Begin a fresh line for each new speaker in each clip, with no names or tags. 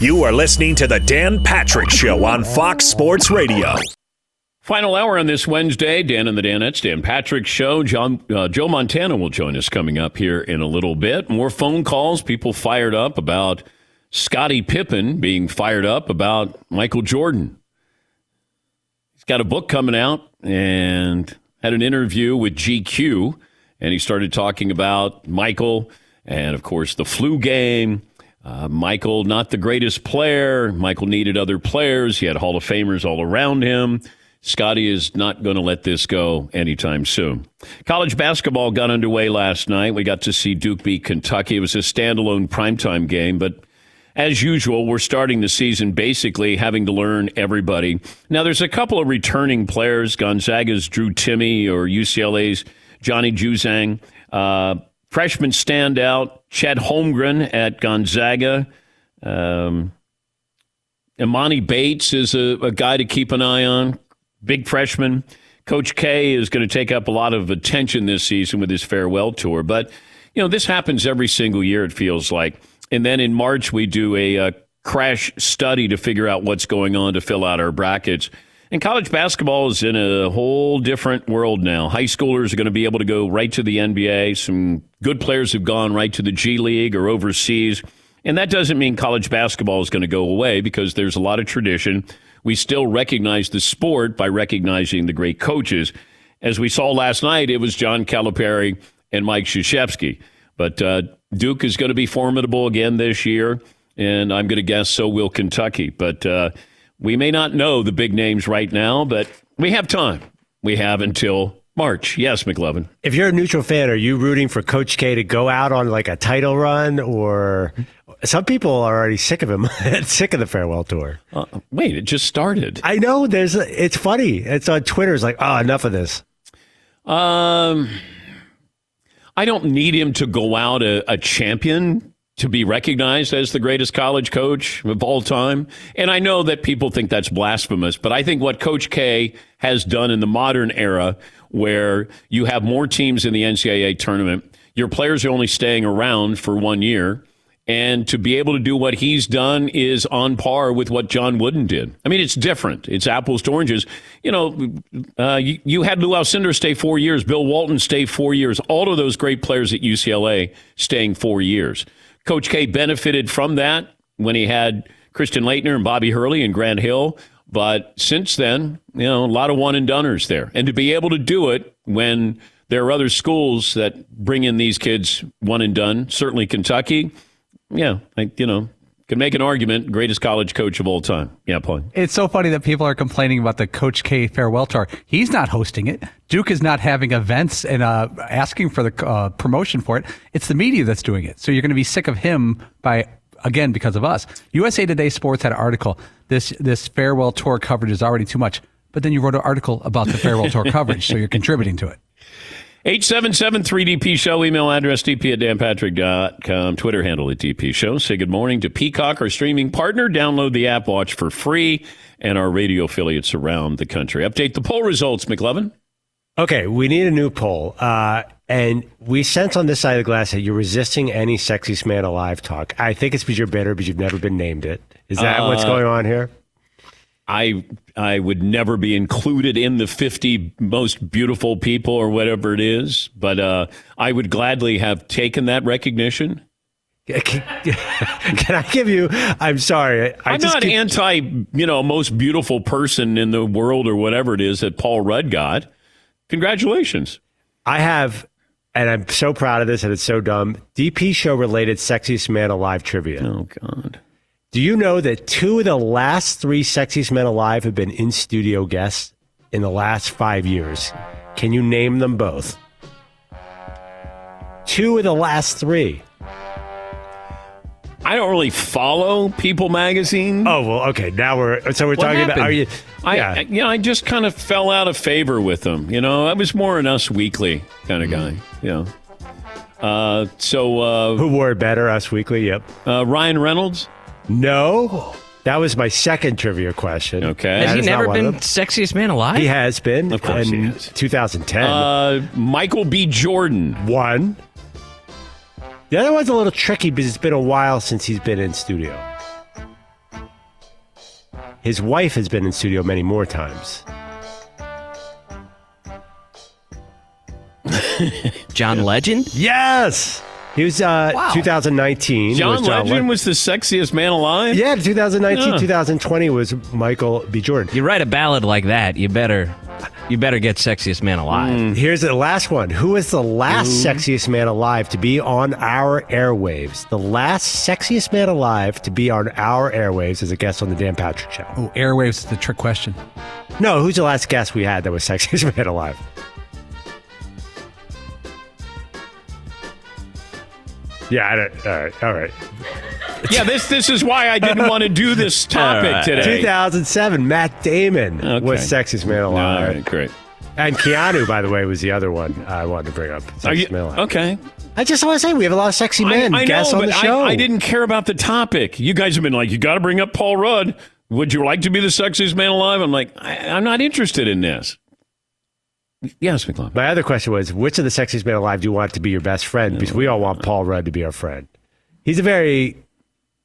You are listening to the Dan Patrick Show on Fox Sports Radio.
Final hour on this Wednesday, Dan and the Danettes, Dan Patrick Show. John, uh, Joe Montana will join us coming up here in a little bit. More phone calls, people fired up about Scottie Pippen being fired up about Michael Jordan. He's got a book coming out and had an interview with GQ, and he started talking about Michael and, of course, the flu game. Uh, Michael, not the greatest player. Michael needed other players. He had Hall of Famers all around him. Scottie is not going to let this go anytime soon. College basketball got underway last night. We got to see Duke beat Kentucky. It was a standalone primetime game, but as usual, we're starting the season basically having to learn everybody. Now, there's a couple of returning players Gonzaga's Drew Timme or UCLA's Johnny Juzang. Uh, freshman standout, Chet Holmgren at Gonzaga. Um, Emoni Bates is a, a guy to keep an eye on big freshman. Coach K is going to take up a lot of attention this season with his farewell tour. But, you know, this happens every single year, it feels like. And then in March, we do a, a crash study to figure out what's going on to fill out our brackets. And college basketball is in a whole different world now. High schoolers are going to be able to go right to the NBA. Some good players have gone right to the G League or overseas. And that doesn't mean college basketball is going to go away because there's a lot of tradition we still recognize the sport by recognizing the great coaches. As we saw last night, it was John Calipari and Mike Krzyzewski. But uh, Duke is going to be formidable again this year, and I'm going to guess so will Kentucky. But uh, we may not know the big names right now, but we have time. We have until March. Yes, McLovin.
If you're a neutral fan, are you rooting for Coach K to go out on like a title run or some people are already sick of him, sick of the farewell tour.
Uh, wait, it just started.
I know. There's. It's funny. It's on Twitter. It's like, oh, enough of this.
Um, I don't need him to go out a, a champion to be recognized as the greatest college coach of all time. And I know that people think that's blasphemous, but I think what Coach K has done in the modern era, where you have more teams in the NCAA tournament, your players are only staying around for one year and to be able to do what he's done is on par with what John Wooden did. I mean, it's different. It's apples to oranges. You know, uh, you, you, had Lou Alcindor stay four years, Bill Walton stay four years. All of those great players at UCLA staying four years. Coach K benefited from that when he had Christian Laettner and Bobby Hurley and Grant Hill. But since then, you know, a lot of one and doneers there. And to be able to do it when there are other schools that bring in these kids one and done, certainly Kentucky yeah, I, you know, can make an argument greatest college coach of all time. Yeah, Paul.
It's so funny that people are complaining about the Coach K farewell tour. He's not hosting it. Duke is not having events and uh, asking for the uh, promotion for it. It's the media that's doing it. So you're going to be sick of him by again because of us. USA Today Sports had an article. This this farewell tour coverage is already too much. But then you wrote an article about the farewell tour coverage, so you're contributing to it.
877-3DP Show, email address dp at danpatrick.com, Twitter handle at DP Show. Say good morning to Peacock, our streaming partner. Download the app, watch for free, and our radio affiliates around the country. Update the poll results, McLovin.
Okay, we need a new poll. Uh, and we sense on this side of the glass that you're resisting any sexiest man alive talk. I think it's because you're bitter because you've never been named it. Is that uh, what's going on here?
I I would never be included in the 50 most beautiful people or whatever it is, but uh, I would gladly have taken that recognition.
Can, I give you? I'm sorry.
I am not keep, anti, you know, most beautiful person in the world or whatever it is that Paul Rudd got. Congratulations.
I have, and I'm so proud of this, and it's so dumb. DP show related sexiest man alive trivia.
Oh God.
Do you know that two of the last three sexiest men alive have been in studio guests in the last five years? Can you name them both? Two of the last three.
I don't really follow People Magazine.
Oh well, okay. Now we're so we're what talking happened? about. Are you?
Yeah. I, you know, I just kind of fell out of favor with them. You know, I was more an Us Weekly kind of mm-hmm. guy. You know. Uh, so uh,
who wore it better? Us Weekly. Yep.
Uh, Ryan Reynolds.
No. That was my second trivia question.
Okay.
Has that he never been sexiest man alive?
He has been.
Of course
in
he has.
2010.
Uh, Michael B. Jordan.
One. The other one's a little tricky because it's been a while since he's been in studio. His wife has been in studio many more times.
John Legend?
Yes. He was uh, 2019.
John
was
Legend
Le-
was the sexiest man alive.
yeah, 2019,
Yeah.
2020 was Michael B. Jordan.
You write a ballad like that, you better you better get sexiest man alive.
Here's the last one. Who is the last sexiest man alive to be on our airwaves? The last sexiest man alive to be on our airwaves as a guest on the Dan Patrick Show.
Oh, airwaves is the trick question.
No, who's the last guest we had that was sexiest man alive? Yeah, I don't, all right, all right.
Yeah, this this is why I didn't want to do this topic
All right.
today.
2007, Matt Damon
Okay.
was sexiest man alive.
right, great.
And Keanu, by the way, was the other one I wanted to bring up.
Are
Sexiest
you,
man alive.
okay.
I just want to say we have a lot of sexy men
I, I
guests
know,
on
but
the show.
I, I didn't care about the topic. You guys have been like, you got to bring up Paul Rudd. Would you like to be the sexiest man alive? I'm like, I, I'm not interested in this. Yes, McClung.
My other question was, which of the sexiest men alive do you want to be your best friend? Because we all want Paul Rudd to be our friend. He's a very,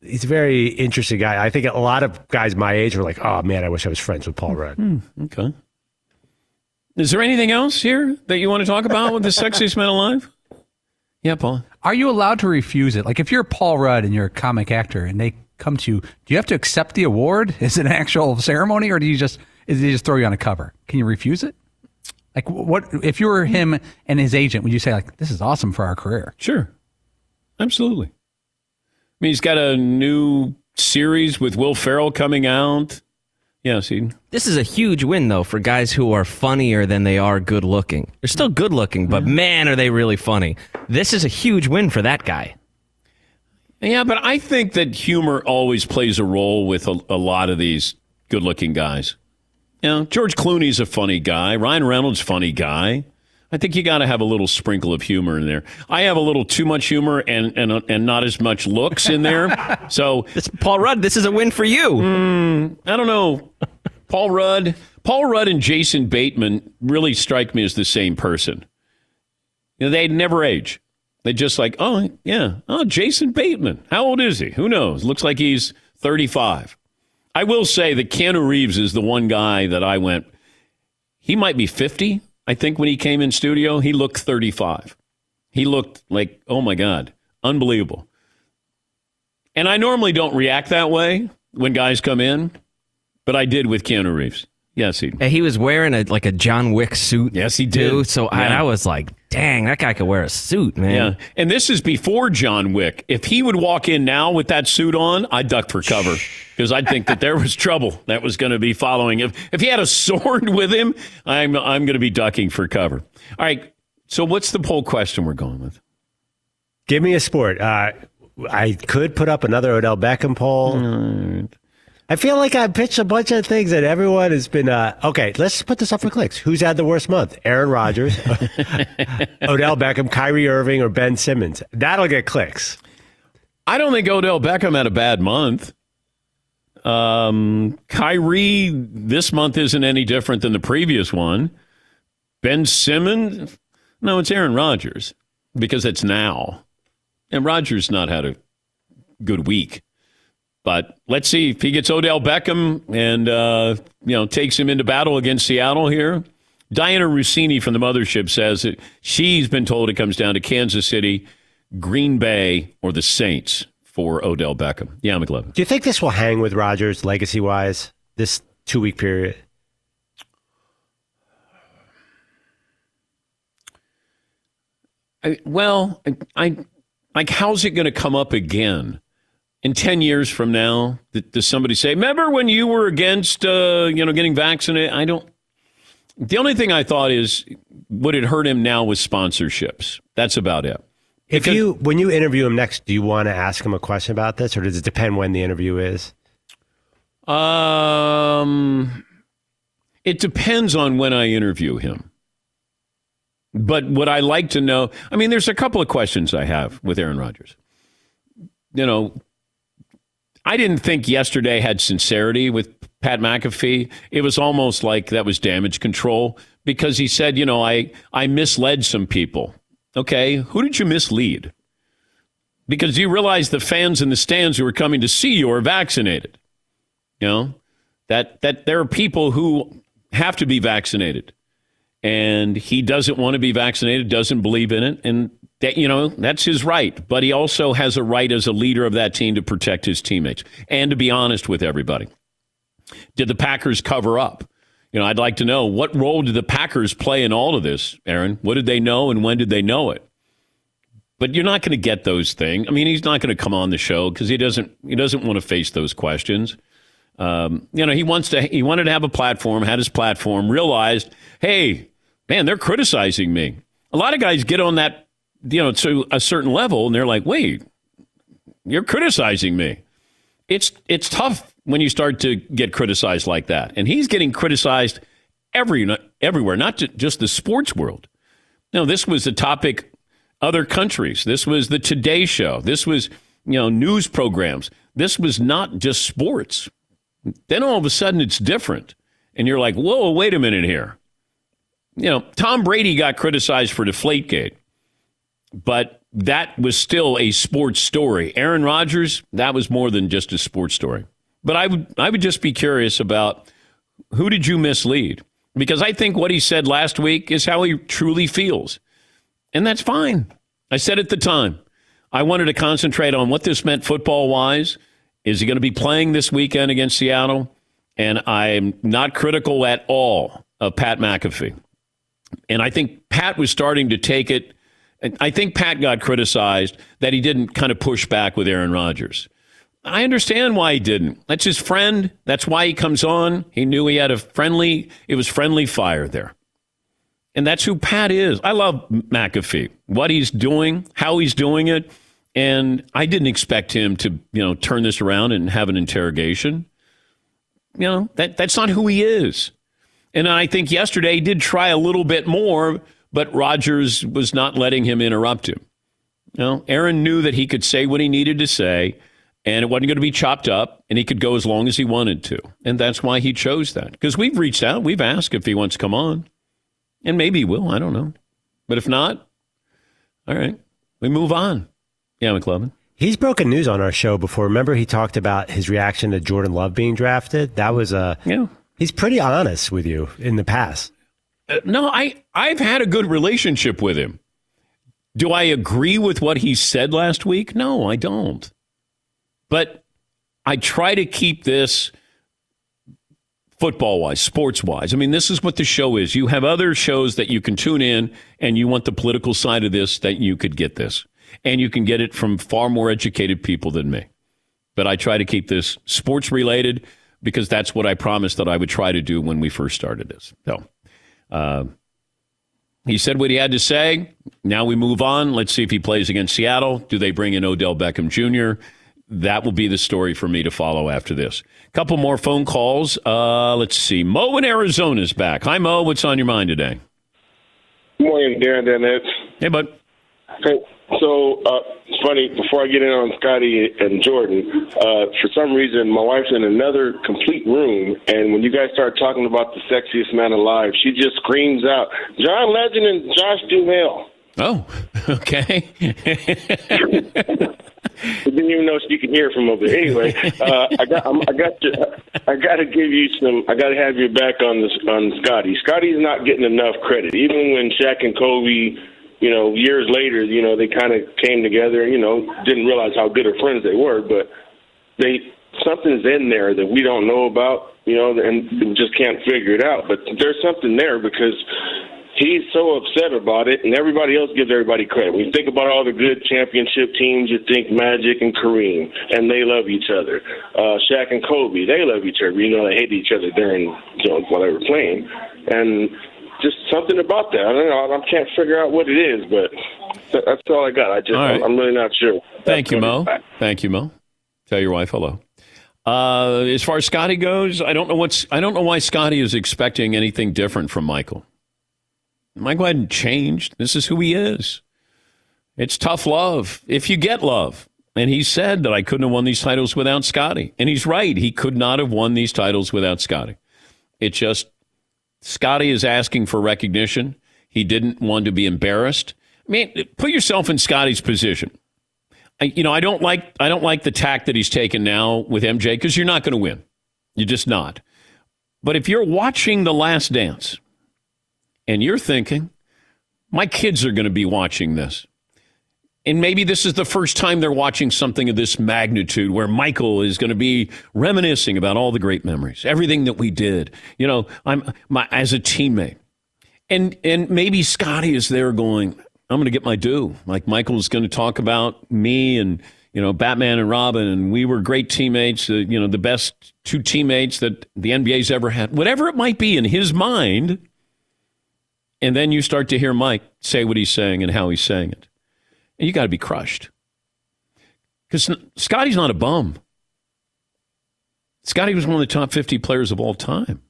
he's a very interesting guy. I think a lot of guys my age are like, oh man, I wish I was friends with Paul Rudd.
Hmm, hmm, okay. Is there anything else here that you want to talk about with the sexiest man alive? Yeah, Paul.
Are you allowed to refuse it? Like if you're Paul Rudd and you're a comic actor and they come to you, do you have to accept the award? Is it an actual ceremony or do you just is they just throw you on a cover? Can you refuse it? Like what if you were him and his agent, would you say like this is awesome for our career?
Sure. Absolutely. I mean, he's got a new series with Will Ferrell coming out. Yeah, Seton.
This is a huge win though for guys who are funnier than they are good looking. They're still good looking, but mm-hmm. man are they really funny. This is a huge win for that guy.
Yeah, but I think that humor always plays a role with a, a lot of these good looking guys. You know, George Clooney's a funny guy. Ryan Reynolds, funny guy. I think you got to have a little sprinkle of humor in there. I have a little too much humor and and and not as much looks in there. so
This Paul Rudd, this is a win for you.
Hmm, I don't know. Paul Rudd, Paul Rudd, and Jason Bateman really strike me as the same person. You know, they never age. They just like, oh yeah, oh Jason Bateman. How old is he? Who knows? Looks like he's thirty-five. I will say that Keanu Reeves is the one guy that I went. He might be fifty. I think when he came in studio, he looked thirty-five. He looked like, oh my god, unbelievable. And I normally don't react that way when guys come in, but I did with Keanu Reeves. Yes, he.
And he was wearing a like a John Wick suit.
Yes, he
too.
did.
So I,
Yeah.
I was like, dang, that guy could wear a suit, man.
Yeah, and this is before John Wick. If he would walk in now with that suit on, I'd duck for cover because I'd think that there was trouble that was going to be following. If if he had a sword with him, I'm I'm going to be ducking for cover. All right. So what's the poll question we're going with?
Give me a sport. Uh, I could put up another Odell Beckham poll. I feel like I pitched a bunch of things that everyone has been. Uh, okay, let's put this up for clicks. Who's had the worst month? Aaron Rodgers, Odell Beckham, Kyrie Irving, or Ben Simmons? That'll get clicks.
I don't think Odell Beckham had a bad month. Um, Kyrie this month isn't any different than the previous one. Ben Simmons, no, it's Aaron Rodgers because it's now, and Rodgers not had a good week. But let's see if he gets Odell Beckham and uh, you know takes him into battle against Seattle here. Dianna Russini from the mothership says that she's been told it comes down to Kansas City, Green Bay, or the Saints for Odell Beckham. Yeah, McLovin.
Do you think this will hang with Rodgers legacy wise? This two week period.
I, well, I, I like how's it going to come up again in ten years from now? Does somebody say, "Remember when you were against, uh, you know, getting vaccinated?" I don't. The only thing I thought is, would it hurt him now with sponsorships? That's about it.
If
Because-
you when you interview him next, do you want to ask him a question about this, or does it depend when the interview is?
Um, it depends on when I interview him. But what I like to know, I mean, there's a couple of questions I have with Aaron Rodgers. You know, I didn't think yesterday had sincerity with Pat McAfee. It was almost like that was damage control because he said, you know, I, I misled some people. Okay, who did you mislead? Because you realize the fans in the stands who are coming to see you are vaccinated. You know, that that there are people who have to be vaccinated, and he doesn't want to be vaccinated, doesn't believe in it, and that you know that's his right. But he also has a right as a leader of that team to protect his teammates and to be honest with everybody. Did the Packers cover up? You know, I'd like to know what role did the Packers play in all of this, Aaron? What did they know and when did they know it? But you're not going to get those things. I mean, he's not going to come on the show because he doesn't he doesn't want to face those questions. Um, you know, he wants to he wanted to have a platform, had his platform, realized, hey, man, they're criticizing me. A lot of guys get on that, you know, to a certain level, and they're like, wait, you're criticizing me. It's it's tough when you start to get criticized like that, and he's getting criticized every everywhere, not just the sports world. No, this was a topic other countries. This was the Today Show. This was, you know, news programs. This was not just sports. Then all of a sudden it's different. And you're like, whoa, wait a minute here. You know, Tom Brady got criticized for Deflategate, but that was still a sports story. Aaron Rodgers, that was more than just a sports story. But I would I would just be curious about who did you mislead? Because I think what he said last week is how he truly feels. And that's fine. I said at the time, I wanted to concentrate on what this meant football wise. Is he going to be playing this weekend against Seattle? And I'm not critical at all of Pat McAfee. And I think Pat was starting to take it. I think Pat got criticized that he didn't kind of push back with Aaron Rodgers. I understand why he didn't. That's his friend. That's why he comes on. He knew he had a friendly, it was friendly fire there. And that's who Pat is. I love McAfee, what he's doing, how he's doing it. And I didn't expect him to, you know, turn this around and have an interrogation. You know, that, that's not who he is. And I think yesterday he did try a little bit more, but Rodgers was not letting him interrupt him. You know, Aaron knew that he could say what he needed to say, and it wasn't going to be chopped up, and he could go as long as he wanted to. And that's why he chose that. Because we've reached out, we've asked if he wants to come on. And maybe he will. I don't know. But if not, all right, we move on. Yeah, McLovin.
He's broken news on our show before. Remember, he talked about his reaction to Jordan Love being drafted. That was a. Uh, yeah. He's pretty honest with you in the past.
No, I I've had a good relationship with him. Do I agree with what he said last week? No, I don't. But I try to keep this football wise, sports wise. I mean, this is what the show is. You have other shows that you can tune in and you want the political side of this, that you could get this. And you can get it from far more educated people than me. But I try to keep this sports related because that's what I promised that I would try to do when we first started this. So, uh, he said what he had to say. Now we move on. Let's see if he plays against Seattle. Do they bring in Odell Beckham Jr.? that will be the story for me to follow after this. A couple more phone calls. Uh, let's see. Mo in Arizona is back. Hi, Mo. What's on your mind today?
Good morning, Darren Dennett.
Hey, bud.
Okay. So uh, it's funny. Before I get in on Scottie and Jordan, uh, for some reason my wife's in another complete room, and when you guys start talking about the sexiest man alive, she just screams out, "John Legend and Josh Duhamel."
Oh, okay.
I didn't even know she could hear from over there. Anyway, uh, I got I'm, I got to I got to give you some. I got to have you back on this on Scottie. Scottie's not getting enough credit, even when Shaq and Kobe. You know, years later, you know they kind of came together. You know, didn't realize how good of friends they were, but they something's in there that we don't know about. You know, and just can't figure it out. But there's something there because he's so upset about it, and everybody else gives everybody credit. When you think about all the good championship teams, you think Magic and Kareem, and they love each other. Uh, Shaq and Kobe, they love each other. You know, they hate each other during you know, while they were playing, and just something about that. I don't know. I can't figure out what it is, but that's all I got. I just, right. I'm really not sure.
Thank you, Mo. Thank you, Mo. Tell your wife hello. Uh, as far as Scottie goes, I don't know what's. I don't know why Scottie is expecting anything different from Michael. Michael hadn't changed. This is who he is. It's tough love if you get love. And he said that I couldn't have won these titles without Scottie. And he's right. He could not have won these titles without Scottie. It just, Scottie is asking for recognition. He didn't want to be embarrassed. I mean, put yourself in Scottie's position. I, you know, I don't like I don't like the tack that he's taken now with MJ because you're not going to win. You're just not. But if you're watching The Last Dance and you're thinking, my kids are going to be watching this, and maybe this is the first time they're watching something of this magnitude where Michael is going to be reminiscing about all the great memories, everything that we did. You know, I'm my as a teammate. And and maybe Scottie is there going, I'm going to get my due. Like Michael's going to talk about me and you know Batman and Robin, and we were great teammates. Uh, you know, the best two teammates that the NBA's ever had. Whatever it might be in his mind, and then you start to hear Mike say what he's saying and how he's saying it, you got to be crushed because Scottie's not a bum. Scottie was one of the top 50 players of all time.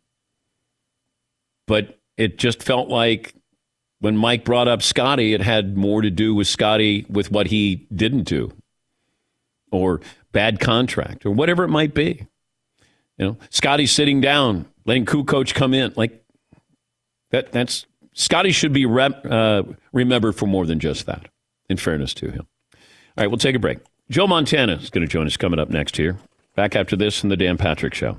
But it just felt like when Mike brought up Scottie, it had more to do with Scottie with what he didn't do or bad contract or whatever it might be. You know, Scottie sitting down, letting Kukoc come in. Like that, that's Scottie should be rep, uh, remembered for more than just that, in fairness to him. All right, we'll take a break. Joe Montana is going to join us coming up next here. Back after this in the Dan Patrick Show.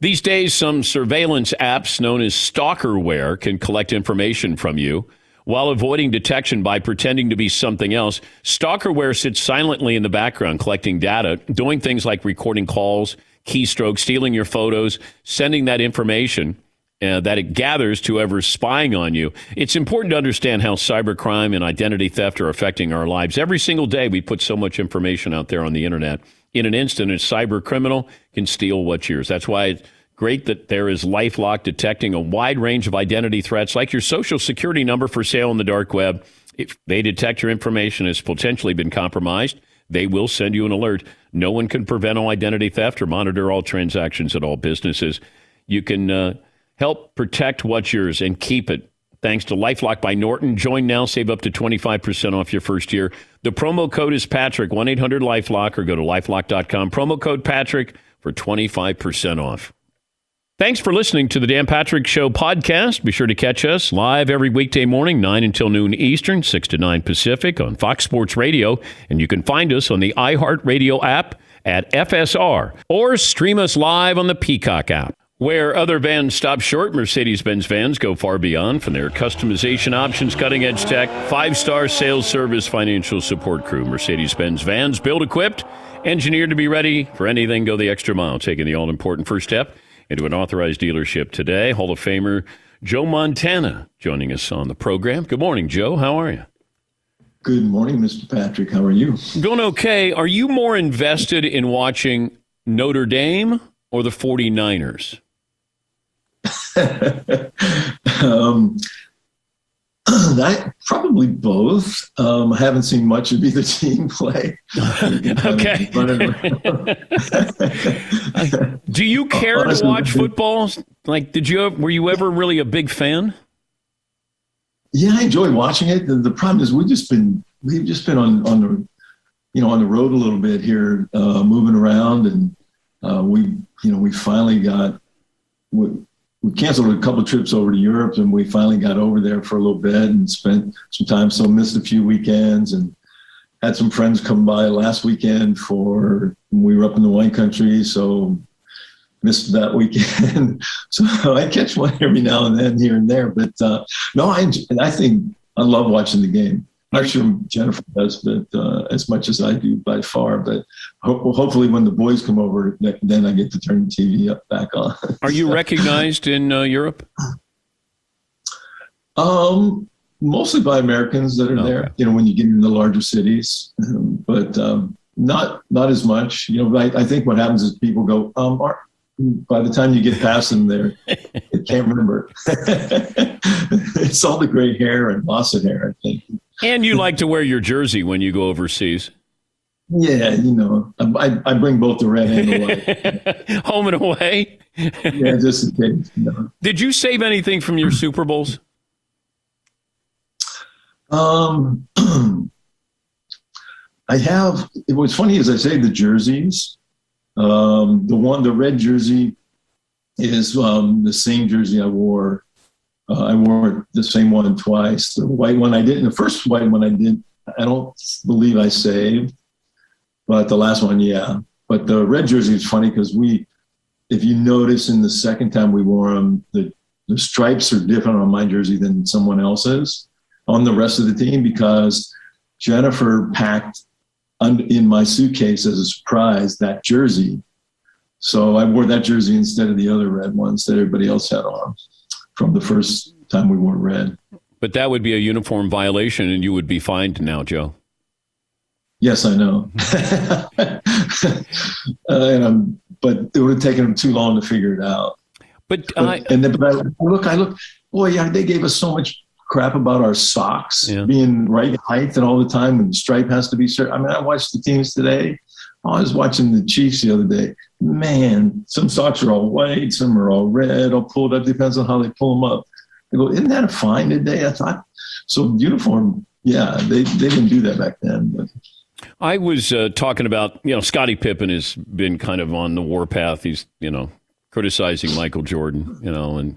These days, some surveillance apps known as stalkerware can collect information from you while avoiding detection by pretending to be something else. Stalkerware sits silently in the background collecting data, doing things like recording calls, keystrokes, stealing your photos, sending that information. Uh, that it gathers to whoever's spying on you. It's important to understand how cybercrime and identity theft are affecting our lives. Every single day, we put so much information out there on the internet in an instant, a cyber criminal can steal what's yours. That's why it's great that there is LifeLock detecting a wide range of identity threats, like your social security number for sale on the dark web. If they detect your information has potentially been compromised, they will send you an alert. No one can prevent all identity theft or monitor all transactions at all businesses. You can uh, help protect what's yours and keep it Thanks to Lifelock by Norton. Join now, save up to 25% off your first year. The promo code is Patrick, 1 800 Lifelock, or go to lifelock.com. Promo code Patrick for 25% off. Thanks for listening to the Dan Patrick Show podcast. Be sure to catch us live every weekday morning, 9 until noon Eastern, 6 to 9 Pacific on Fox Sports Radio. And you can find us on the iHeartRadio app at FSR or stream us live on the Peacock app. Where other vans stop short, Mercedes Benz vans go far beyond from their customization options, cutting edge tech, five star sales service, financial support crew. Mercedes Benz vans built equipped, engineered to be ready for anything, go the extra mile, taking the all important first step into an authorized dealership today. Hall of Famer Joe Montana joining us on the program. Good morning, Joe. How are you?
Good morning, Mr. Patrick. How are you?
Doing okay. Are you more invested in watching Notre Dame or the 49ers?
um, I, probably both. Um, I haven't seen much of either team play.
okay. Do you care to watch football? Like, did you were you ever really a big fan?
Yeah, I enjoy watching it. The, the problem is we've just been we've just been on on the you know on the road a little bit here, uh, moving around, and uh, we you know we finally got. We, we canceled a couple trips over to Europe, and we finally got over there for a little bit and spent some time. So missed a few weekends and had some friends come by last weekend for we were up in the wine country, so missed that weekend. so I catch one every now and then here and there. But uh, no, I I think I love watching the game. I'm not sure Jennifer does, but uh, as much as I do by far. But ho- hopefully, when the boys come over, then I get to turn the TV up back on.
Are you recognized in uh, Europe?
Um, mostly by Americans that are okay. there. You know, when you get in the larger cities, but um, not not as much. You know, I, I, think what happens is people go, um, are, by the time you get past them, there, they can't remember. it's all the gray hair and loss of hair, I think.
And you like to wear your jersey when you go overseas.
Yeah, you know, I, I bring both the red and the white.
Home and away.
yeah, just in case. You know.
Did you save anything from your Super Bowls?
Um, I have. It was funny as I say the jerseys. Um, the one, the red jersey, is um, the same jersey I wore uh, I wore the same one twice. The white one I didn't. The first white one I didn't. I don't believe I saved, but the last one, yeah. But the red jersey is funny because we, if you notice in the second time we wore them, the the stripes are different on my jersey than someone else's on the rest of the team because Jennifer packed in my suitcase as a surprise that jersey. So I wore that jersey instead of the other red ones that everybody else had on from the first time we wore red.
But that would be a uniform violation, and you would be fined now, Joe.
Yes, I know. uh, but it would have taken them too long to figure it out.
But,
but I, and then, but I look, I look, boy, yeah, they gave us so much crap about our socks yeah. being right height and all the time, and the stripe has to be certain. I mean, I watched the teams today. I was watching the Chiefs the other day. Man, some socks are all white, some are all red, all pulled up. Depends on how they pull them up. I go, isn't that a fine today? I thought so. Uniform, yeah, they they didn't do that back then. But.
I was uh, talking about, you know, Scottie Pippen has been kind of on the warpath. He's, you know, criticizing Michael Jordan, you know, and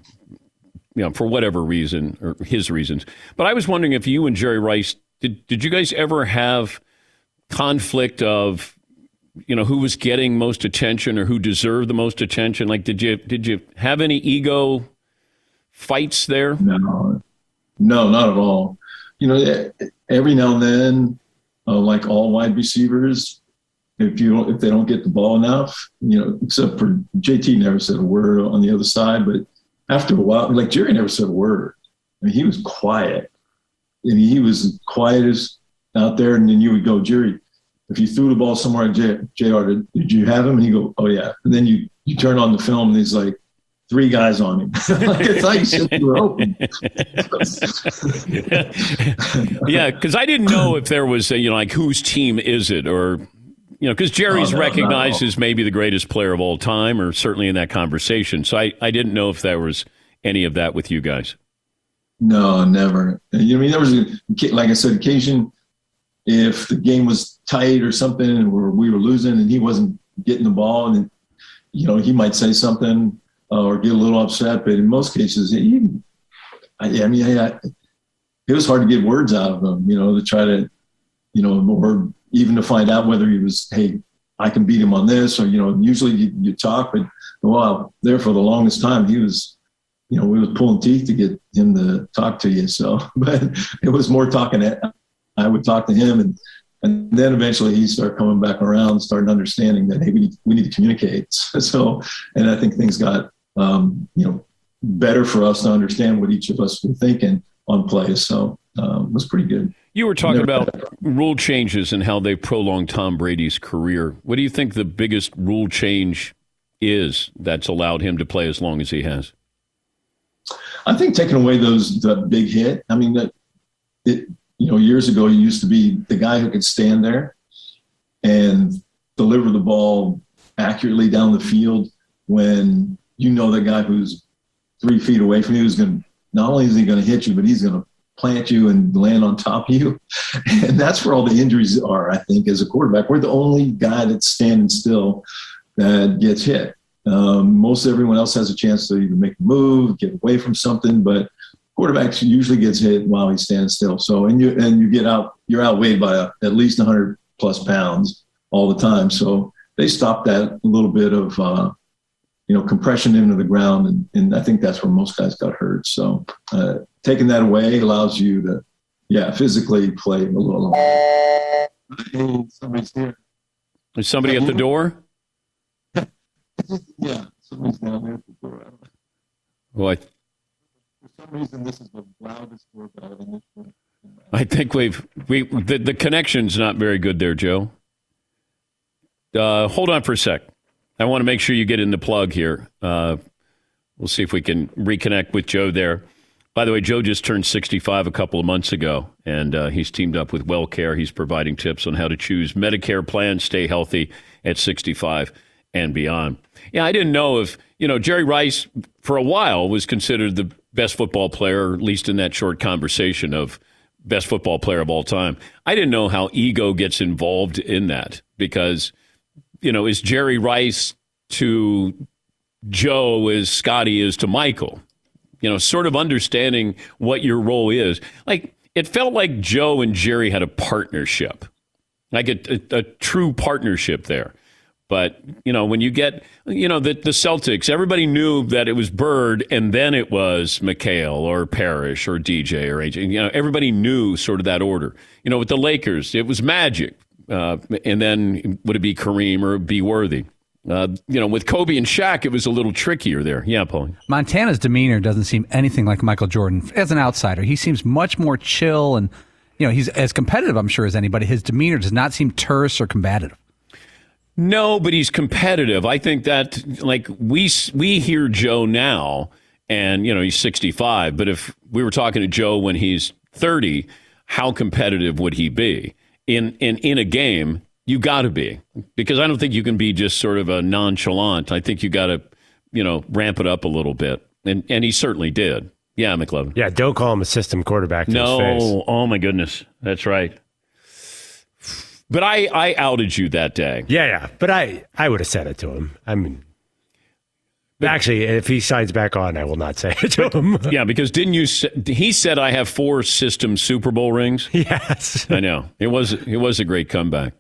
you know for whatever reason or his reasons. But I was wondering if you and Jerry Rice did did you guys ever have conflict of you know who was getting most attention or who deserved the most attention? Like did you did you have any ego fights there?
No, no, not at all. You know, every now and then, uh, like all wide receivers, if you don't, if they don't get the ball enough, you know, except for JT never said a word on the other side, but after a while, like Jerry never said a word. I mean, he was quiet. I mean, he was quiet as out there, and then you would go, Jerry, if you threw the ball somewhere, J, JR, did, did you have him? And he go, oh yeah. And then you you turn on the film, and he's like, three guys on him. like it's like were open.
yeah, because I didn't know if there was, a, you know, like whose team is it, or you know, because Jerry's oh, no, recognized no. as maybe the greatest player of all time, or certainly in that conversation. So I, I didn't know if there was any of that with you guys.
No, never. You know, I mean, there was, a, like I said, occasion if the game was tight or something, and we were losing, and he wasn't getting the ball, and you know, he might say something uh, or get a little upset. But in most cases, he, I, I mean, I, it was hard to get words out of him. You know, to try to, you know, or even to find out whether he was, hey, I can beat him on this, or you know, usually you, you talk, but well, there for the longest time he was, you know, we was pulling teeth to get him to talk to you. So, but it was more talking. I would talk to him, and and then eventually he started coming back around, started understanding that hey, we need, we need to communicate. So, and I think things got um, you know better for us to understand what each of us were thinking on plays. So um, it was pretty good.
You were talking about rule changes and how they prolonged Tom Brady's career. What do you think the biggest rule change is that's allowed him to play as long as he has?
I think taking away those the big hit. I mean that it you know years ago he used to be the guy who could stand there and deliver the ball accurately down the field when you know the guy who's three feet away from you is going to not only is he going to hit you, but he's going to plant you and land on top of you. And that's where all the injuries are, I think, as a quarterback. We're the only guy that's standing still that gets hit. Um, most everyone else has a chance to either make a move, get away from something, but quarterbacks usually gets hit while he stands still. So, and you, and you get out, you're outweighed by a, at least 100 plus pounds all the time. So they stop that little bit of, uh, you know, compression into the ground. And, and I think that's where most guys got hurt. So, uh, taking that away allows you to, yeah, physically play a little longer.
somebody's here. Is somebody at the door?
yeah, somebody's down there at the door.
What?
For some reason, this is the loudest doorbell in this room.
I think we've we the, the connection's not very good there, Joe. Uh, hold on for a sec. I want to make sure you get in the plug here. Uh, we'll see if we can reconnect with Joe there. By the way, Joe just turned 65 a couple of months ago, and uh, he's teamed up with WellCare. He's providing tips on how to choose Medicare plans, stay healthy at 65 and beyond. Yeah, I didn't know if, you know, Jerry Rice for a while was considered the best football player, at least in that short conversation of best football player of all time. I didn't know how ego gets involved in that because, you know, is Jerry Rice to Joe as Scottie is to Michael? you know, sort of understanding what your role is. Like it felt like Joe and Jerry had a partnership, like a, a, a true partnership there. But you know, when you get you know the the Celtics, everybody knew that it was Bird, and then it was McHale or Parish or DJ or AJ. You know, everybody knew sort of that order. You know, with the Lakers, it was Magic, uh, and then would it be Kareem or be Worthy? Uh, you know, with Kobe and Shaq, it was a little trickier there. Yeah, Paul.
Montana's demeanor doesn't seem anything like Michael Jordan as an outsider. He seems much more chill and, you know, he's as competitive, I'm sure, as anybody. His demeanor does not seem terse or combative.
No, but he's competitive. I think that like we we hear Joe now, and you know he's 65. But if we were talking to Joe when he's 30, how competitive would he be in in in a game? You got to be because I don't think you can be just sort of a nonchalant. I think you got to you know ramp it up a little bit, and and he certainly did. Yeah, McLovin.
Yeah, don't call him a system quarterback. To
no,
his face.
oh my goodness, that's right. But I, I outed you that day.
Yeah, yeah. But I, I would have said it to him. I mean, actually, if he signs back on, I will not say it to him.
Yeah, because didn't you? Say, he said I have four system Super Bowl rings.
yes.
I know it was it was a great comeback.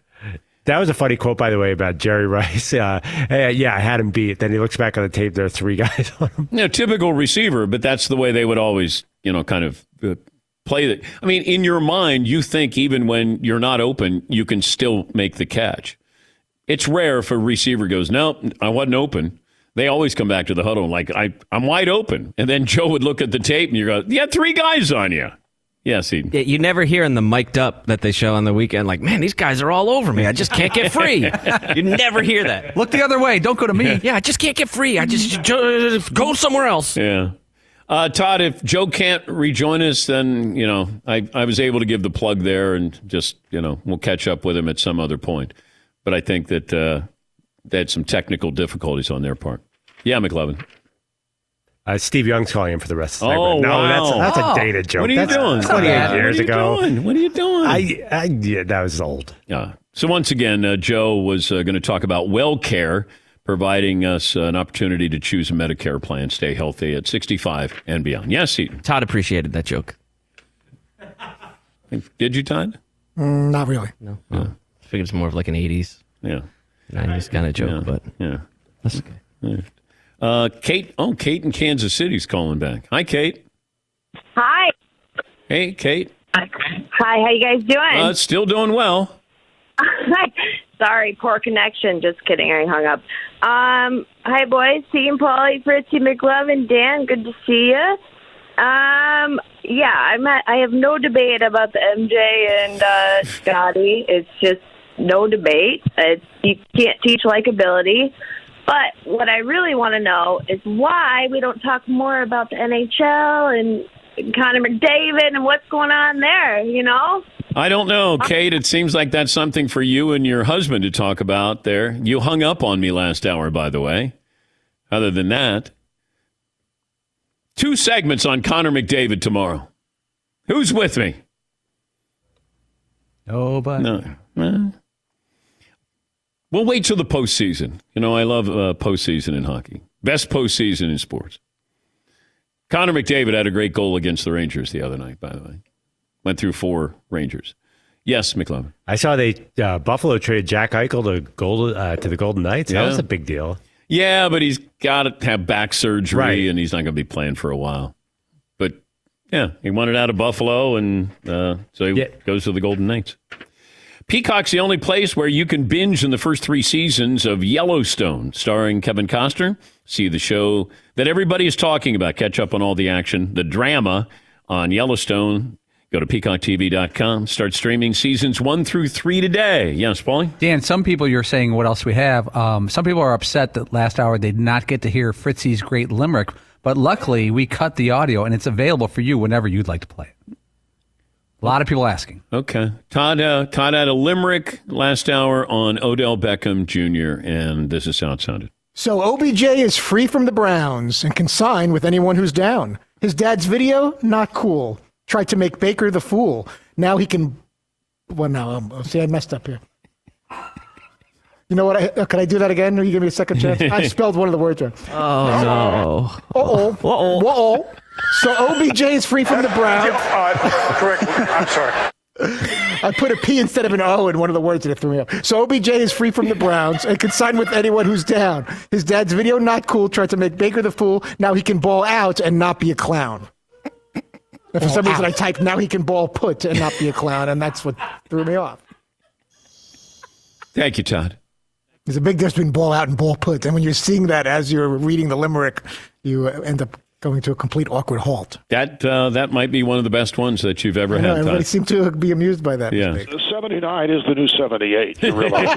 That was a funny quote, by the way, about Jerry Rice. Uh, yeah, I had him beat. Then he looks back on the tape. There are three guys on him.
Know, typical receiver, but that's the way they would always, you know, kind of uh, play that. I mean, in your mind, you think even when you're not open, you can still make the catch. It's rare if a receiver goes, "No, I wasn't open." They always come back to the huddle and like, I, "I'm wide open," and then Joe would look at the tape and you go, "You had three guys on you." Yes, he.
Yeah, you never hear in the mic'd up that they show on the weekend, like, man, these guys are all over me. I just can't get free. you never hear that.
Look the other way. Don't go to me.
Yeah, I just can't get free. I just, just go somewhere else.
Yeah. Uh, Todd, if Joe can't rejoin us, then, you know, I, I was able to give the plug there and just, you know, we'll catch up with him at some other point. But I think that uh, they had some technical difficulties on their part. Yeah, McLovin.
Uh, Steve Young's calling him for the rest of the
Oh,
segment. no,
wow.
that's, that's
Oh.
a dated joke.
What are you
that's
doing?
28
What
years
are you
ago.
doing? What are you doing?
I, I, yeah, that was old.
Yeah. So once again, uh, Joe was uh, going to talk about WellCare, providing us uh, an opportunity to choose a Medicare plan, stay healthy at 65 and beyond. Yes, Seton.
Todd appreciated that joke.
Did you, Todd?
Mm, not really.
No, I figured it's more of like an 80s,
Yeah.
90s kind of joke,
Yeah.
but
Yeah.
that's okay.
Uh, Kate. Oh, Kate in Kansas City's calling back. Hi, Kate.
Hi.
Hey, Kate.
Hi, how you guys doing?
Uh, still doing well.
Sorry, poor connection. Just kidding, I hung up. Um, hi, boys. Team Paulie, Fritzy, McLovin, Dan. Good to see you. Um, yeah, I'm at, I have no debate about the MJ and uh, Scottie. It's just no debate. It's, you can't teach likability. But what I really want to know is why we don't talk more about the NHL and Connor McDavid and what's going on there, you know?
I don't know, Kate. It seems like that's something for you and your husband to talk about there. You hung up on me last hour, by the way. Other than that, two segments on Connor McDavid tomorrow. Who's with me?
Nobody.
No. Eh. We'll wait till the postseason. You know, I love uh, postseason in hockey. Best postseason in sports. Connor McDavid had a great goal against the Rangers the other night, by the way. Went through four Rangers. Yes, McLovin.
I saw they uh, Buffalo traded Jack Eichel to Gold uh, to the Golden Knights.
Yeah.
That was a big deal.
Yeah, but he's got to have back surgery,
Right.
and he's not going to be playing for a while. But yeah, he wanted out of Buffalo, and uh, so he
Yeah.
goes to the Golden Knights. Peacock's the only place where you can binge in the first three seasons of Yellowstone, starring Kevin Costner. See the show that everybody is talking about. Catch up on all the action, the drama on Yellowstone. Go to peacocktv.com. Start streaming seasons one through three today. Yes, Paulie?
Dan, some people you're saying what else we have. Um, some people are upset that last hour they did not get to hear Fritzy's great limerick, but luckily we cut the audio and it's available for you whenever you'd like to play it. A lot of people asking.
Okay. Todd, uh, Todd had a limerick last hour on Odell Beckham Jr., and this is how it sounded.
So OBJ is free from the Browns and can sign with anyone who's down. His dad's video, not cool. Tried to make Baker the fool. Now he can. Well, now um, see, I messed up here. You know what? I, uh, can I do that again? Or you give me a second chance? I spelled one of the words wrong.
Oh, no.
Uh oh. Uh oh. So OBJ is free from the Browns.
Uh, correct. I'm sorry.
I put a P instead of an O in one of the words and it threw me off. So OBJ is free from the Browns and can sign with anyone who's down. His dad's video not cool tried to make Baker the fool. Now he can ball out and not be a clown. And for some reason, I typed now he can ball put and not be a clown, and that's what threw me off.
Thank you, Todd.
There's a big difference between ball out and ball put, and when you're seeing that as you're reading the limerick, you end up going to a complete awkward halt.
That uh, that might be one of the best ones that you've ever
I know,
had.
everybody
Todd.
seemed to be amused by that.
Yeah.
mistake.
79 is the new 78. You realize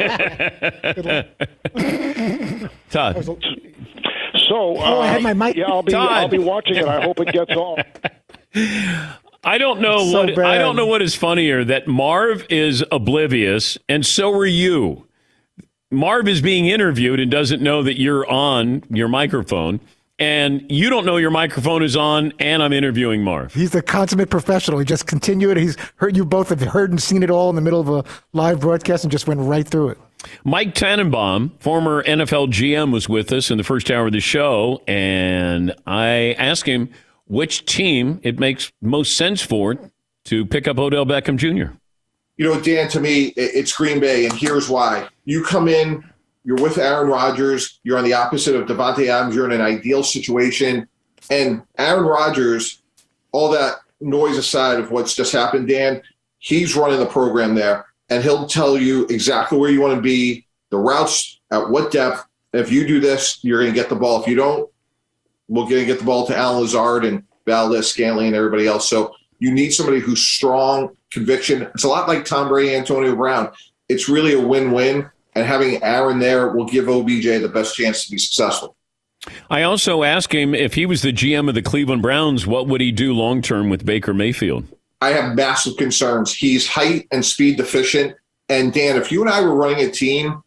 Todd.
So,
Oh, I had my mic-
yeah, I'll be
Todd.
I'll be watching it. I hope it gets on.
I don't know
So
what
bad.
I don't know what is funnier that Marv is oblivious and so are you. Marv is being interviewed and doesn't know that you're on your microphone and you don't know your microphone is on and I'm interviewing Marv.
He's a consummate professional. He just continued. He's heard you both have heard and seen it all in the middle of a live broadcast and just went right through it.
Mike Tannenbaum, former NFL GM, was with us in the first hour of the show, and I asked him which team it makes most sense for to pick up Odell Beckham Jr.
You know, Dan, to me, it's Green Bay, and here's why. You come in, you're with Aaron Rodgers, you're on the opposite of Davante Adams, you're in an ideal situation. And Aaron Rodgers, all that noise aside of what's just happened, Dan, he's running the program there, and he'll tell you exactly where you want to be, the routes, at what depth. If you do this, you're going to get the ball. If you don't, we're going to get the ball to Allen Lazard and Valdes-Scantling, and everybody else. So you need somebody who's strong, conviction. It's a lot like Tom Brady, Antonio Brown. It's really a win-win, and having Aaron there will give OBJ the best chance to be successful.
I also asked him if he was the GM of the Cleveland Browns, what would he do long term with Baker Mayfield?
I have massive concerns. He's height and speed deficient. And Dan, if you and I were running a team,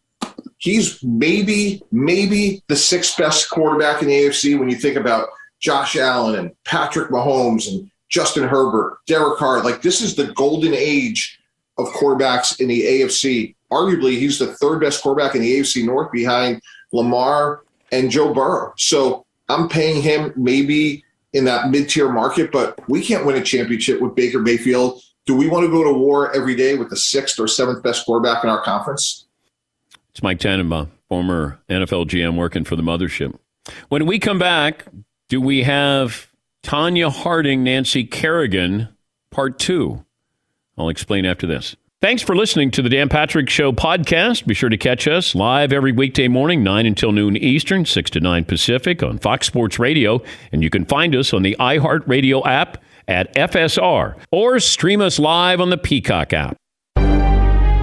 he's maybe, maybe the sixth best quarterback in the AFC when you think about Josh Allen and Patrick Mahomes and Justin Herbert, Derek Carr. Like this is the golden age of quarterbacks in the AFC. Arguably, he's the third best quarterback in the AFC North behind Lamar and Joe Burrow. So I'm paying him maybe in that mid-tier market, but we can't win a championship with Baker Mayfield. Do we want to go to war every day with the sixth or seventh best quarterback in our conference?
It's Mike Tannenbaum, former NFL GM working for the mothership. When we come back, do we have Tonya Harding, Nancy Kerrigan, part two? I'll explain after this. Thanks for listening to the Dan Patrick Show podcast. Be sure to catch us live every weekday morning, 9 until noon Eastern, 6 to 9 Pacific on Fox Sports Radio. And you can find us on the iHeartRadio app at FSR or stream us live on the Peacock app.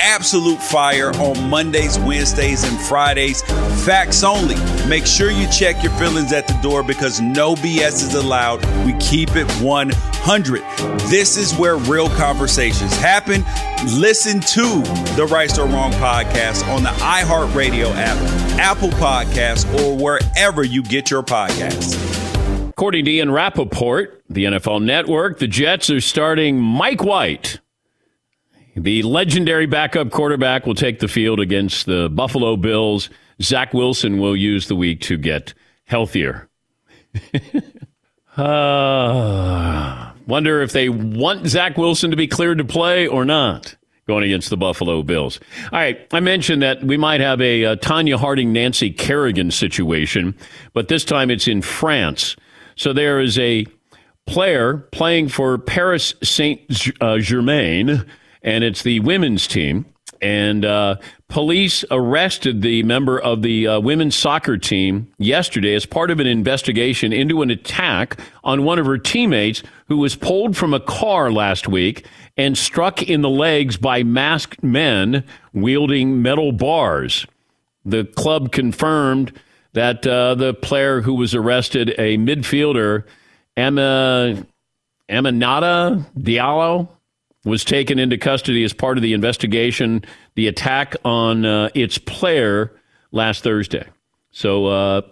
Absolute fire on Mondays, Wednesdays, and Fridays. Facts only. Make sure you check your feelings at the door because no BS is allowed. We keep it 100. This is where real conversations happen. Listen to the Right or Wrong podcast on the iHeartRadio app, Apple Podcasts, or wherever you get your podcasts.
According to Ian Rapoport, the NFL Network, the Jets are starting Mike White. The legendary backup quarterback will take the field against the Buffalo Bills. Zach Wilson will use the week to get healthier. uh, wonder if they want Zach Wilson to be cleared to play or not going against the Buffalo Bills. All right, I mentioned that we might have a, uh Tonya Harding Nancy Kerrigan situation, but this time it's in France. So there is a player playing for Paris Saint uh, Germain, and it's the women's team. And uh, police arrested the member of the uh, women's soccer team yesterday as part of an investigation into an attack on one of her teammates who was pulled from a car last week and struck in the legs by masked men wielding metal bars. The club confirmed that uh, the player who was arrested, a midfielder, Emma Aminata Diallo, was taken into custody as part of the investigation, the attack on uh, its player last Thursday. So uh,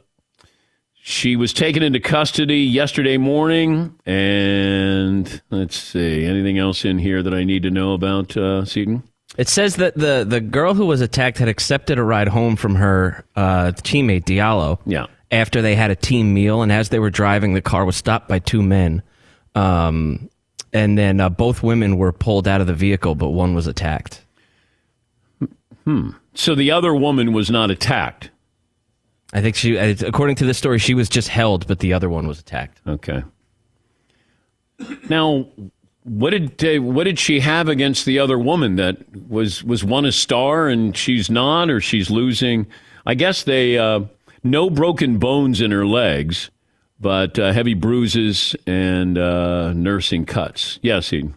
she was taken into custody yesterday morning. And let's see, anything else in here that I need to know about, uh, Seton?
It says that the the girl who was attacked had accepted a ride home from her uh, teammate Diallo.
Yeah.
After they had a team meal, and as they were driving, the car was stopped by two men. Um, and then uh, both women were pulled out of the vehicle, but one was attacked.
Hmm. So the other woman was not attacked.
I think she, according to this story, she was just held, but the other one was attacked.
Okay. Now, what did uh, what did she have against the other woman? That was was one a star and she's not, or she's losing? I guess they uh, no broken bones in her legs, but uh, heavy bruises and uh, nursing cuts. Yes, he.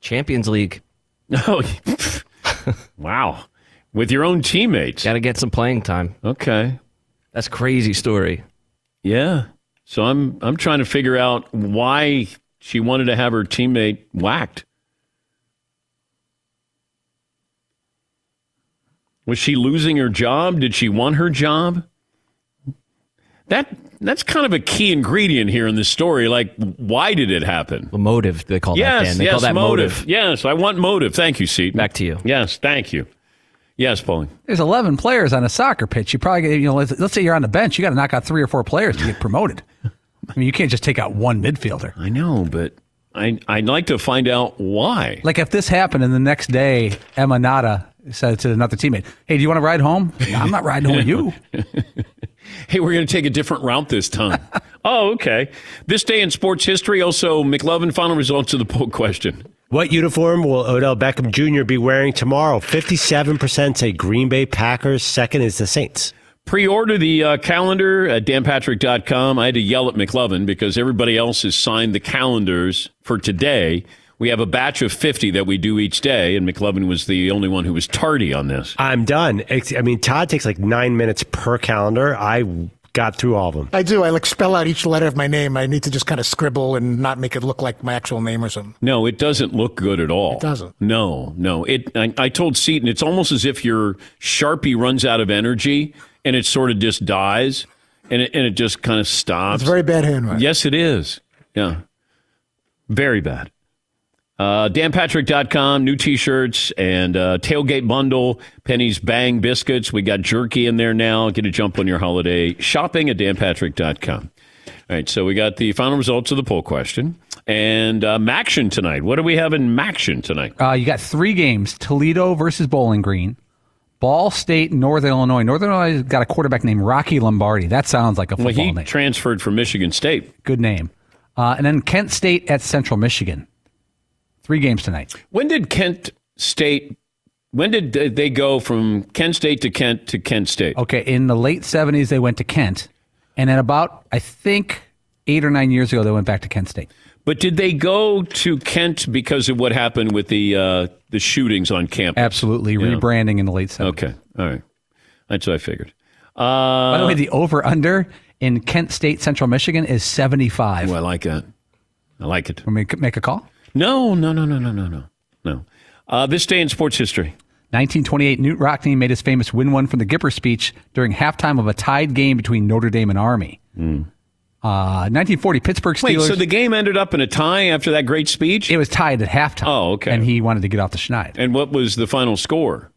Champions League.
Oh, wow! With your own teammates,
got to get some playing time.
Okay,
that's crazy story.
Yeah. So I'm I'm trying to figure out why she wanted to have her teammate whacked. Was she losing her job? Did she want her job? That that's kind of a key ingredient here in this story. Like, why did it happen?
The motive they call
yes,
that. Dan. They
yes,
call that
motive.
motive.
Yes, I want motive. Thank you, Seton.
Back to you.
Yes, thank you. Yes, Pauline.
There's 11 players on a soccer pitch. You probably, you know, let's, let's say you're on the bench. You got to knock out three or four players to get promoted. I mean, you can't just take out one midfielder.
I know, but I I'd like to find out why.
Like if this happened and the next day, Emma Nada said to another teammate, "Hey, do you want to ride home?" "No, I'm not riding home with you.
hey, we're going to take a different route this time. oh, okay. This day in sports history, also McLovin final results of the poll question.
What uniform will Odell Beckham Jr. be wearing tomorrow? 57% say Green Bay Packers. Second is the Saints.
Pre-order the uh, calendar at danpatrick.com. I had to yell at McLovin because everybody else has signed the calendars for today. We have a batch of 50 that we do each day, and McLovin was the only one who was tardy on this.
I'm done. It's- I mean, Todd takes like nine minutes per calendar. I got through all of them.
I do. I like spell out each letter of my name. I need to just kind of scribble and not make it look like my actual name or something.
No, it doesn't look good at all.
It doesn't.
No, no. It. I, I told Seton it's almost as if your Sharpie runs out of energy and it sort of just dies, and it and it just kind of stops.
It's very bad handwriting.
Yes, it is. Yeah, very bad. Uh, DanPatrick.com, new T-shirts and uh, tailgate bundle, Penny's Bang biscuits. We got jerky in there now. Get a jump on your holiday shopping at DanPatrick.com. All right, so we got the final results of the poll question and uh, MACtion tonight. What do we have in MACtion tonight?
Uh, you got three games: Toledo versus Bowling Green, Ball State, Northern Illinois. Northern Illinois got a quarterback named Rocky Lombardi. That sounds like a football Well,
he
name.
transferred from Michigan State.
Good name. Uh, and then Kent State at Central Michigan. Three games tonight.
When did Kent State? When did they go from Kent State to Kent to Kent State?
Okay, in the late 70s, they went to Kent. And then about, I think, eight or nine years ago, they went back to Kent State.
But did they go to Kent because of what happened with the uh, the shootings on campus?
Absolutely.
Yeah.
Rebranding in the late 70s.
Okay, all right, that's what I figured. Uh,
By the way, the over under in Kent State, Central Michigan is 75.
Oh, I like that. I like it.
Want me make a call?
No, no, no, no, no, no, no, no. Uh, this day in sports history.
1928, Knute Rockne made his famous win one from the Gipper speech during halftime of a tied game between Notre Dame and Army. Uh, 1940, Pittsburgh Steelers.
Wait, so the game ended up in a tie after that great speech?
it was tied at halftime.
Oh, okay.
And he wanted to get off the schneid.
And what was the final score?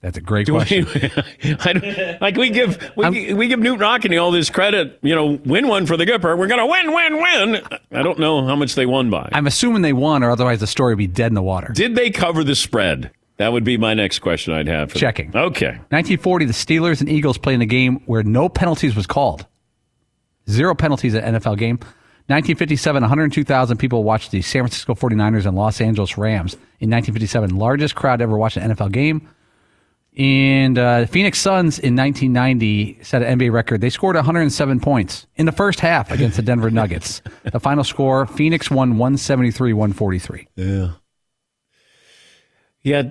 That's a great
Do
question.
we, like we give we, we give Knute Rockne all this credit, you know, win one for the Gipper. We're gonna win, win, win. I don't know how much they won by.
I'm assuming they won, or otherwise the story would be dead in the water.
Did they cover the spread? That would be my next question I'd have.
Checking.
Okay.
1940, the Steelers and Eagles played in a game where no penalties was called. Zero penalties at NFL game. 1957, 102,000 people watched the San Francisco 49ers and Los Angeles Rams in 1957. Largest crowd ever watched an NFL game. And uh, Phoenix Suns in 1990 set an NBA record. They scored 107 points in the first half against the Denver Nuggets. the final score Phoenix won 173 143.
Yeah. Yeah.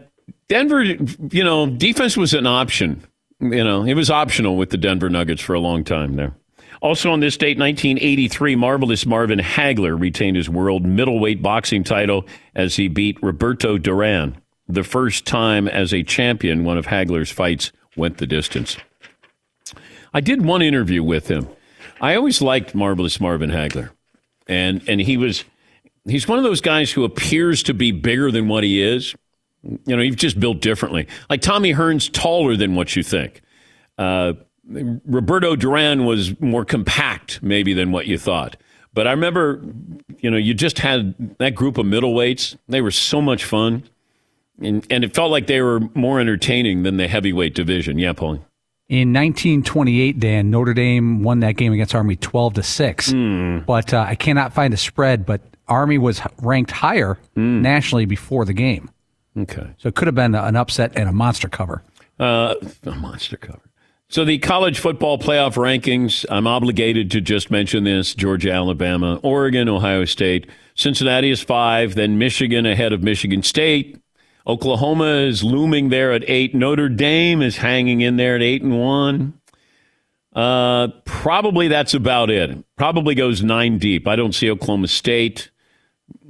Denver, you know, defense was an option. You know, it was optional with the Denver Nuggets for a long time there. Also on this date, 1983, marvelous Marvin Hagler retained his world middleweight boxing title as he beat Roberto Duran. The first time as a champion, one of Hagler's fights went the distance. I did one interview with him. I always liked marvelous Marvin Hagler, and and he was he's one of those guys who appears to be bigger than what he is. You know, you've just built differently. Like Tommy Hearn's taller than what you think. Uh, Roberto Duran was more compact, maybe, than what you thought. But I remember, you know, you just had that group of middleweights. They were so much fun. And, and it felt like they were more entertaining than the heavyweight division. Yeah, Paulie.
In 1928, Dan, Notre Dame won that game against Army 12 to 6. But uh, I cannot find a spread, but Army was ranked higher nationally before the game.
Okay.
So it could have been an upset and a monster cover.
Uh, a monster cover. So the college football playoff rankings, I'm obligated to just mention this Georgia, Alabama, Oregon, Ohio State. Cincinnati is five, then Michigan ahead of Michigan State. Oklahoma is looming there at eight. Notre Dame is hanging in there at eight and one. Uh, probably that's about it. Probably goes nine deep. I don't see Oklahoma State.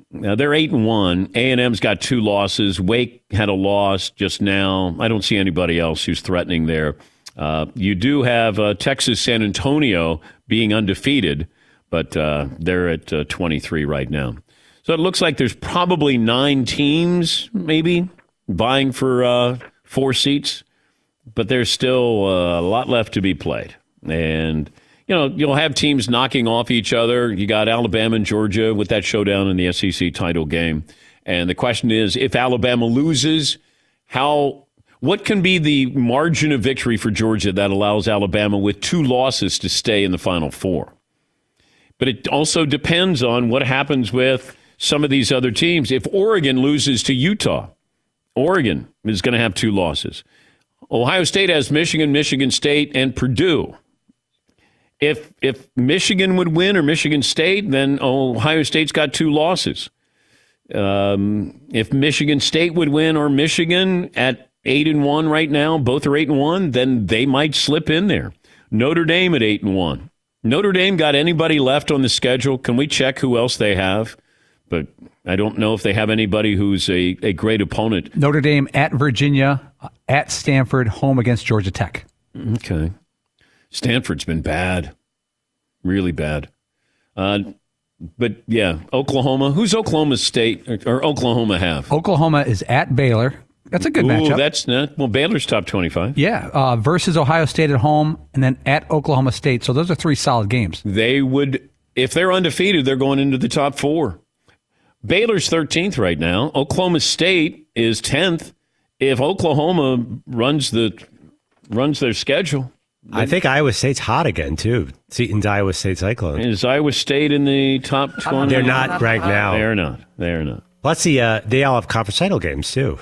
Now they're eight and one. A and M's got two losses. Wake had a loss just now. I don't see anybody else who's threatening there. Uh, you do have uh, Texas San Antonio being undefeated, but uh, they're at uh, 23 right now. So it looks like there's probably nine teams, maybe, vying for uh, four seats, but there's still uh, a lot left to be played. And, you know, you'll have teams knocking off each other. You got Alabama and Georgia with that showdown in the SEC title game. And the question is if Alabama loses, how. What can be the margin of victory for Georgia that allows Alabama with two losses to stay in the Final Four? But it also depends on what happens with some of these other teams. If Oregon loses to Utah, Oregon is going to have two losses. Ohio State has Michigan, Michigan State, and Purdue. If if Michigan would win or Michigan State, then Ohio State's got two losses. Um, if Michigan State would win or Michigan at eight and one right now, both are eight and one, then they might slip in there. Notre Dame at eight and one. Notre Dame got anybody left on the schedule? Can we check who else they have? But I don't know if they have anybody who's a, a great opponent.
Notre Dame at Virginia, at Stanford, home against Georgia Tech.
Okay. Stanford's been bad, really bad. Uh, but yeah, Oklahoma. Who's Oklahoma State or, or Oklahoma have?
Oklahoma is at Baylor. That's a good
Ooh,
matchup.
That's not well. Baylor's top twenty-five.
yeah, uh, versus Ohio State at home, and then at Oklahoma State. So those are three solid games.
They would, if they're undefeated, they're going into the top four. Baylor's thirteenth right now. Oklahoma State is tenth. If Oklahoma runs the runs their schedule,
I think Iowa State's hot again too. Seton's Iowa State Cyclone.
is Iowa State in the top twenty?
They're not ranked now.
They're not. They're not.
Let's see. Uh, they all have conference title games too.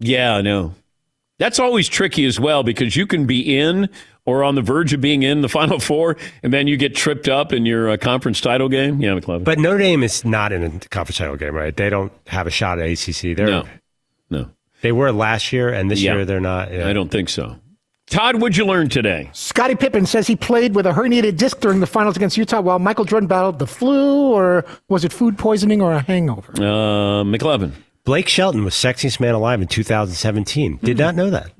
Yeah, I know. That's always tricky as well because you can be in or on the verge of being in the Final Four, and then you get tripped up in your uh, conference title game. Yeah, McLovin.
But Notre Dame is not in a conference title game, right? They don't have a shot at ACC. They're,
no, no.
They were last year, and this
Yeah.
year they're not. Yeah.
I don't think so. Todd, what'd you learn today?
Scottie Pippen says he played with a herniated disc during the finals against Utah while Michael Jordan battled the flu, or was it food poisoning or a hangover?
Uh, McLovin.
Blake Shelton was sexiest man alive in 2017. Did not know that.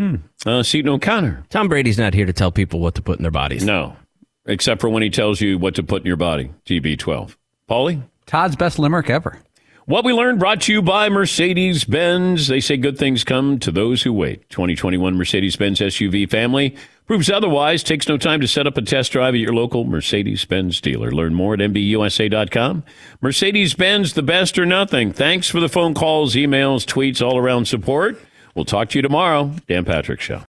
Uh, Seton O'Connor.
Tom Brady's not here to tell people what to put in their bodies.
No, except for when he tells you what to put in your body. TB12. Paulie?
Todd's best limerick ever.
What we learned brought to you by Mercedes Benz. They say good things come to those who wait. 2021 Mercedes Benz SUV family proves otherwise. Takes no time to set up a test drive at your local Mercedes Benz dealer. Learn more at MBUSA.com. Mercedes Benz, the best or nothing. Thanks for the phone calls, emails, tweets, all around support. We'll talk to you tomorrow. Dan Patrick Show.